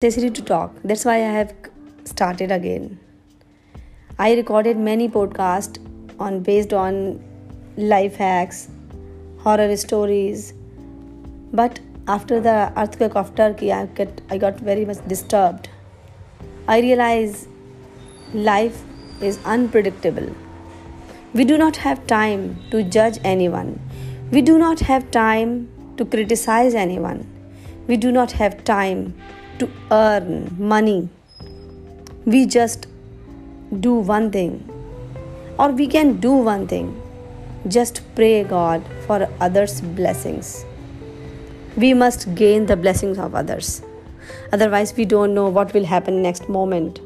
necessary to talk. That's why I have started again. I recorded many podcasts on based on life hacks, horror stories, but after the earthquake of Turkey, I get I got very much disturbed. I realize life is unpredictable. We do not have time to judge anyone. We do not have time to criticize anyone. We do not have time to earn money. We just do one thing, or we can do one thing just pray God for others' blessings. We must gain the blessings of others. Otherwise, we don't know what will happen next moment.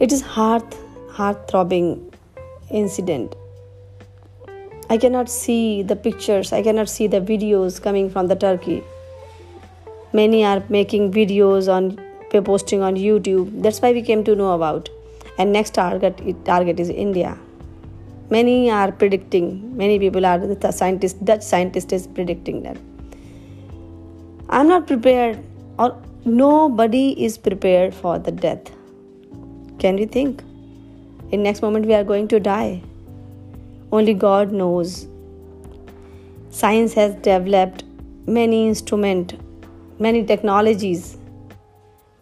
It is heart heart throbbing incident. I cannot see the pictures, I cannot see the videos coming from the Turkey many are making videos on posting on youtube. That's why we came to know about. And next target target is india. Many are predicting many people are the scientists dutch scientist is predicting that. I'm not prepared or nobody is prepared for the death. Can you think? In next moment we are going to die. Only god knows. Science has developed many instruments many technologies,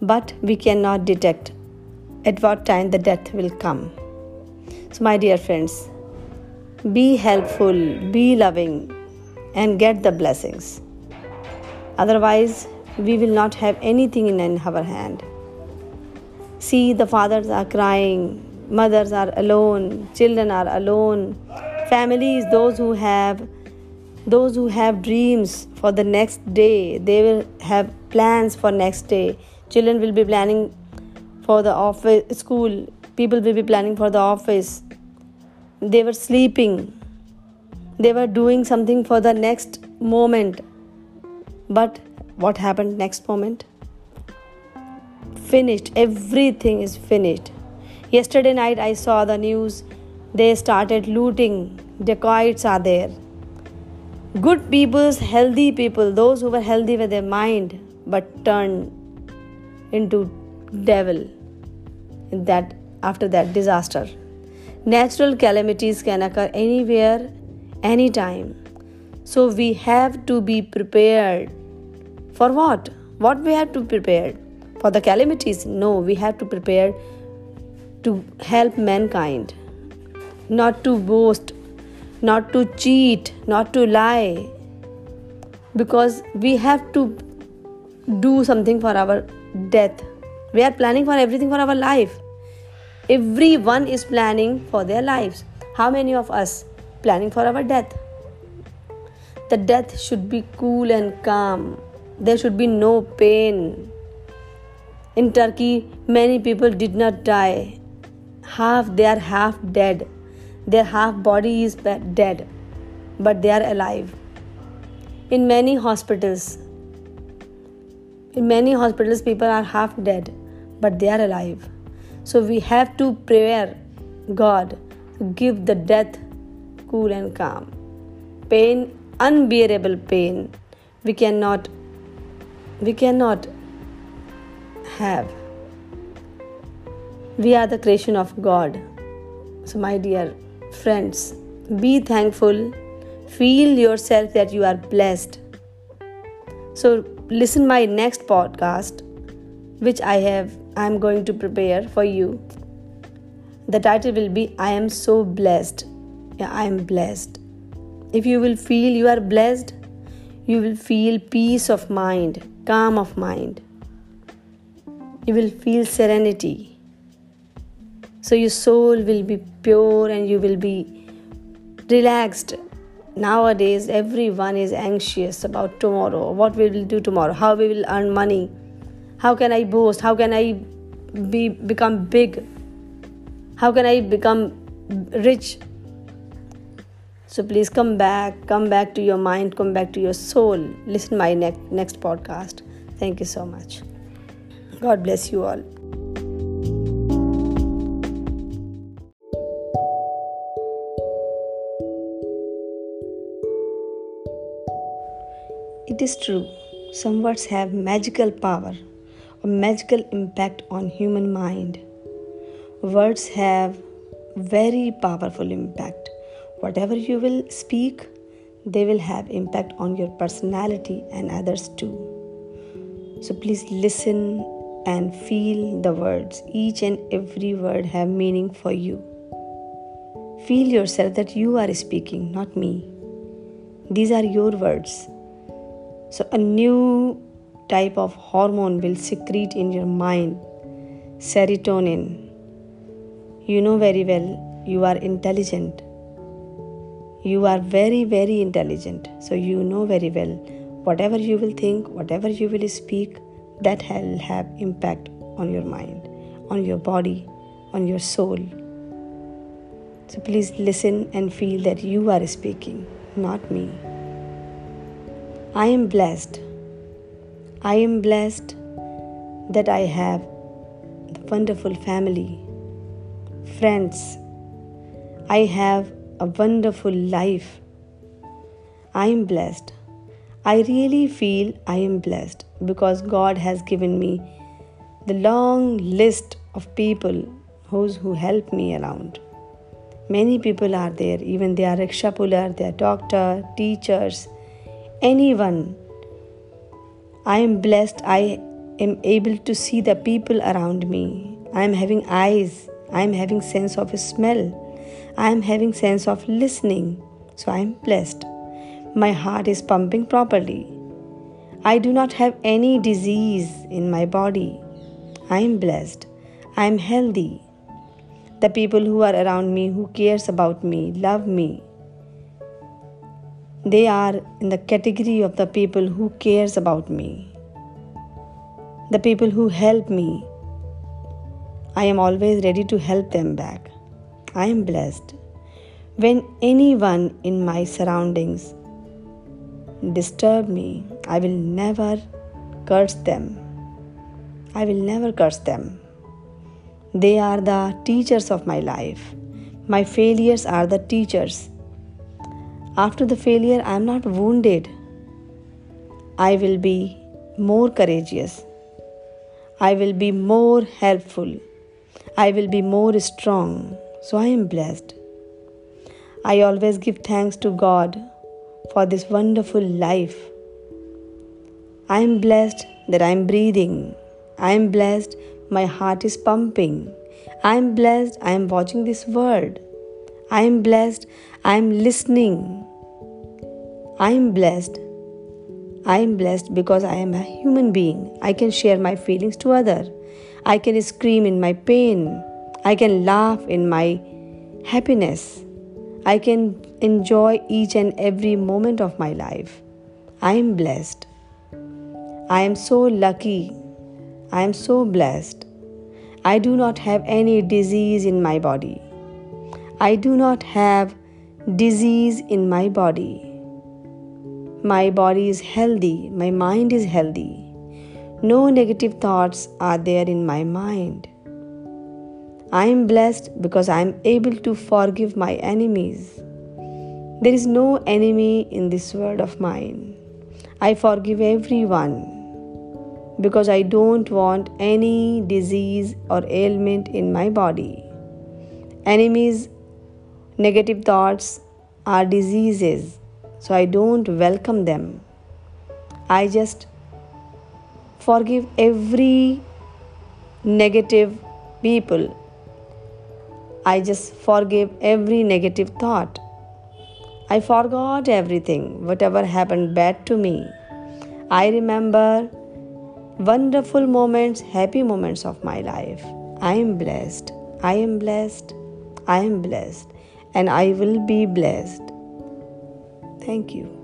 but we cannot detect at what time the death will come. So, my dear friends, be helpful, be loving, and get the blessings. Otherwise, we will not have anything in our hand. See, the fathers are crying, mothers are alone, children are alone, families, those who have those who have dreams for the next day they will have plans for next day. Children will be planning for the office school. People will be planning for the office. They were sleeping. They were doing something for the next moment. But what happened next moment? Finished. Everything is finished. Yesterday night i saw the news. They started looting. Dacoits are there Good people's healthy people, those who were healthy with their mind but turned into devil in that after that disaster. Natural calamities can occur anywhere, anytime. So we have to be prepared. For what? What we have to prepare? For the calamities? No, we have to prepare to help mankind, not to boast not to cheat, not to lie. Because we have to do something for our death. We are planning for everything for our life. Everyone is planning for their lives. How many of us planning for our death? The death should be cool and calm. There should be no pain. In Turkey, many people did not die. Half they are half dead their half body is dead, but they are alive. In many hospitals, in many hospitals, people are half dead, but they are alive. So we have to pray God give the death cool and calm. Pain, unbearable pain, we cannot, we cannot have. We are the creation of God. So, my dear Friends, be thankful. Feel yourself that you are blessed. So listen my next podcast which I have I am going to prepare for you. The title will be I am so blessed. Yeah, I am blessed. If you will feel you are blessed, you will feel peace of mind, calm of mind. You will feel serenity so your soul will be pure and you will be relaxed. Nowadays everyone is anxious about tomorrow. What we will do tomorrow? How we will earn money? How can i boast? How can i be become big? How can i become rich? So please come back come back to your mind come back to your soul. Listen my ne- next podcast. Thank you so much. God bless you all It is true, Some words have magical power or magical impact on human mind. Words have very powerful impact. Whatever you will speak, they will have impact on your personality and others too. So please listen and feel the words. Each and every word have meaning for you. Feel yourself that you are speaking, not me. These are your words. So, a new type of hormone will secrete in your mind serotonin. You know very well you are intelligent. You are very, very intelligent. So, you know very well whatever you will think, whatever you will speak, that will have impact on your mind, on your body, on your soul. So, please listen and feel that you are speaking, not me. I am blessed. I am blessed that I have a wonderful family, friends. I have a wonderful life. I am blessed. I really feel I am blessed because God has given me the long list of people who's who help me around. Many people are there, even they are rickshaw puller, they are doctor, teachers, anyone. I am blessed. I am able to see the people around me. I am having eyes. I am having sense of smell. I am having sense of listening. So I am blessed. My heart is pumping properly. I do not have any disease in my body. I am blessed. I am healthy. The people who are around me, who cares about me, love me, they are in the category of the people who cares about me. The people who help me. I am always ready to help them back. I am blessed. When anyone in my surroundings disturb me i will never curse them. I will never curse them. They are the teachers of my life. My failures are the teachers after the failure, I am not wounded. I will be more courageous. I will be more helpful. I will be more strong. So I am blessed. I always give thanks to God for this wonderful life. I am blessed that I am breathing. I am blessed my heart is pumping. I am blessed I am watching this world. I am blessed. I am listening. I am blessed. I am blessed because I am a human being. I can share my feelings to other. I can scream in my pain. I can laugh in my happiness. I can enjoy each and every moment of my life. I am blessed. I am so lucky. I am so blessed. I do not have any disease in my body. I do not have disease in my body. My body is healthy, my mind is healthy. No negative thoughts are there in my mind. I am blessed because I am able to forgive my enemies. There is no enemy in this world of mine. I forgive everyone because I don't want any disease or ailment in my body. Enemies Negative thoughts are diseases, so I don't welcome them. I just forgive every negative people. I just forgive every negative thought. I forgot everything, whatever happened bad to me. I remember wonderful moments, happy moments of my life. I am blessed. I am blessed. I am blessed and I will be blessed. Thank you.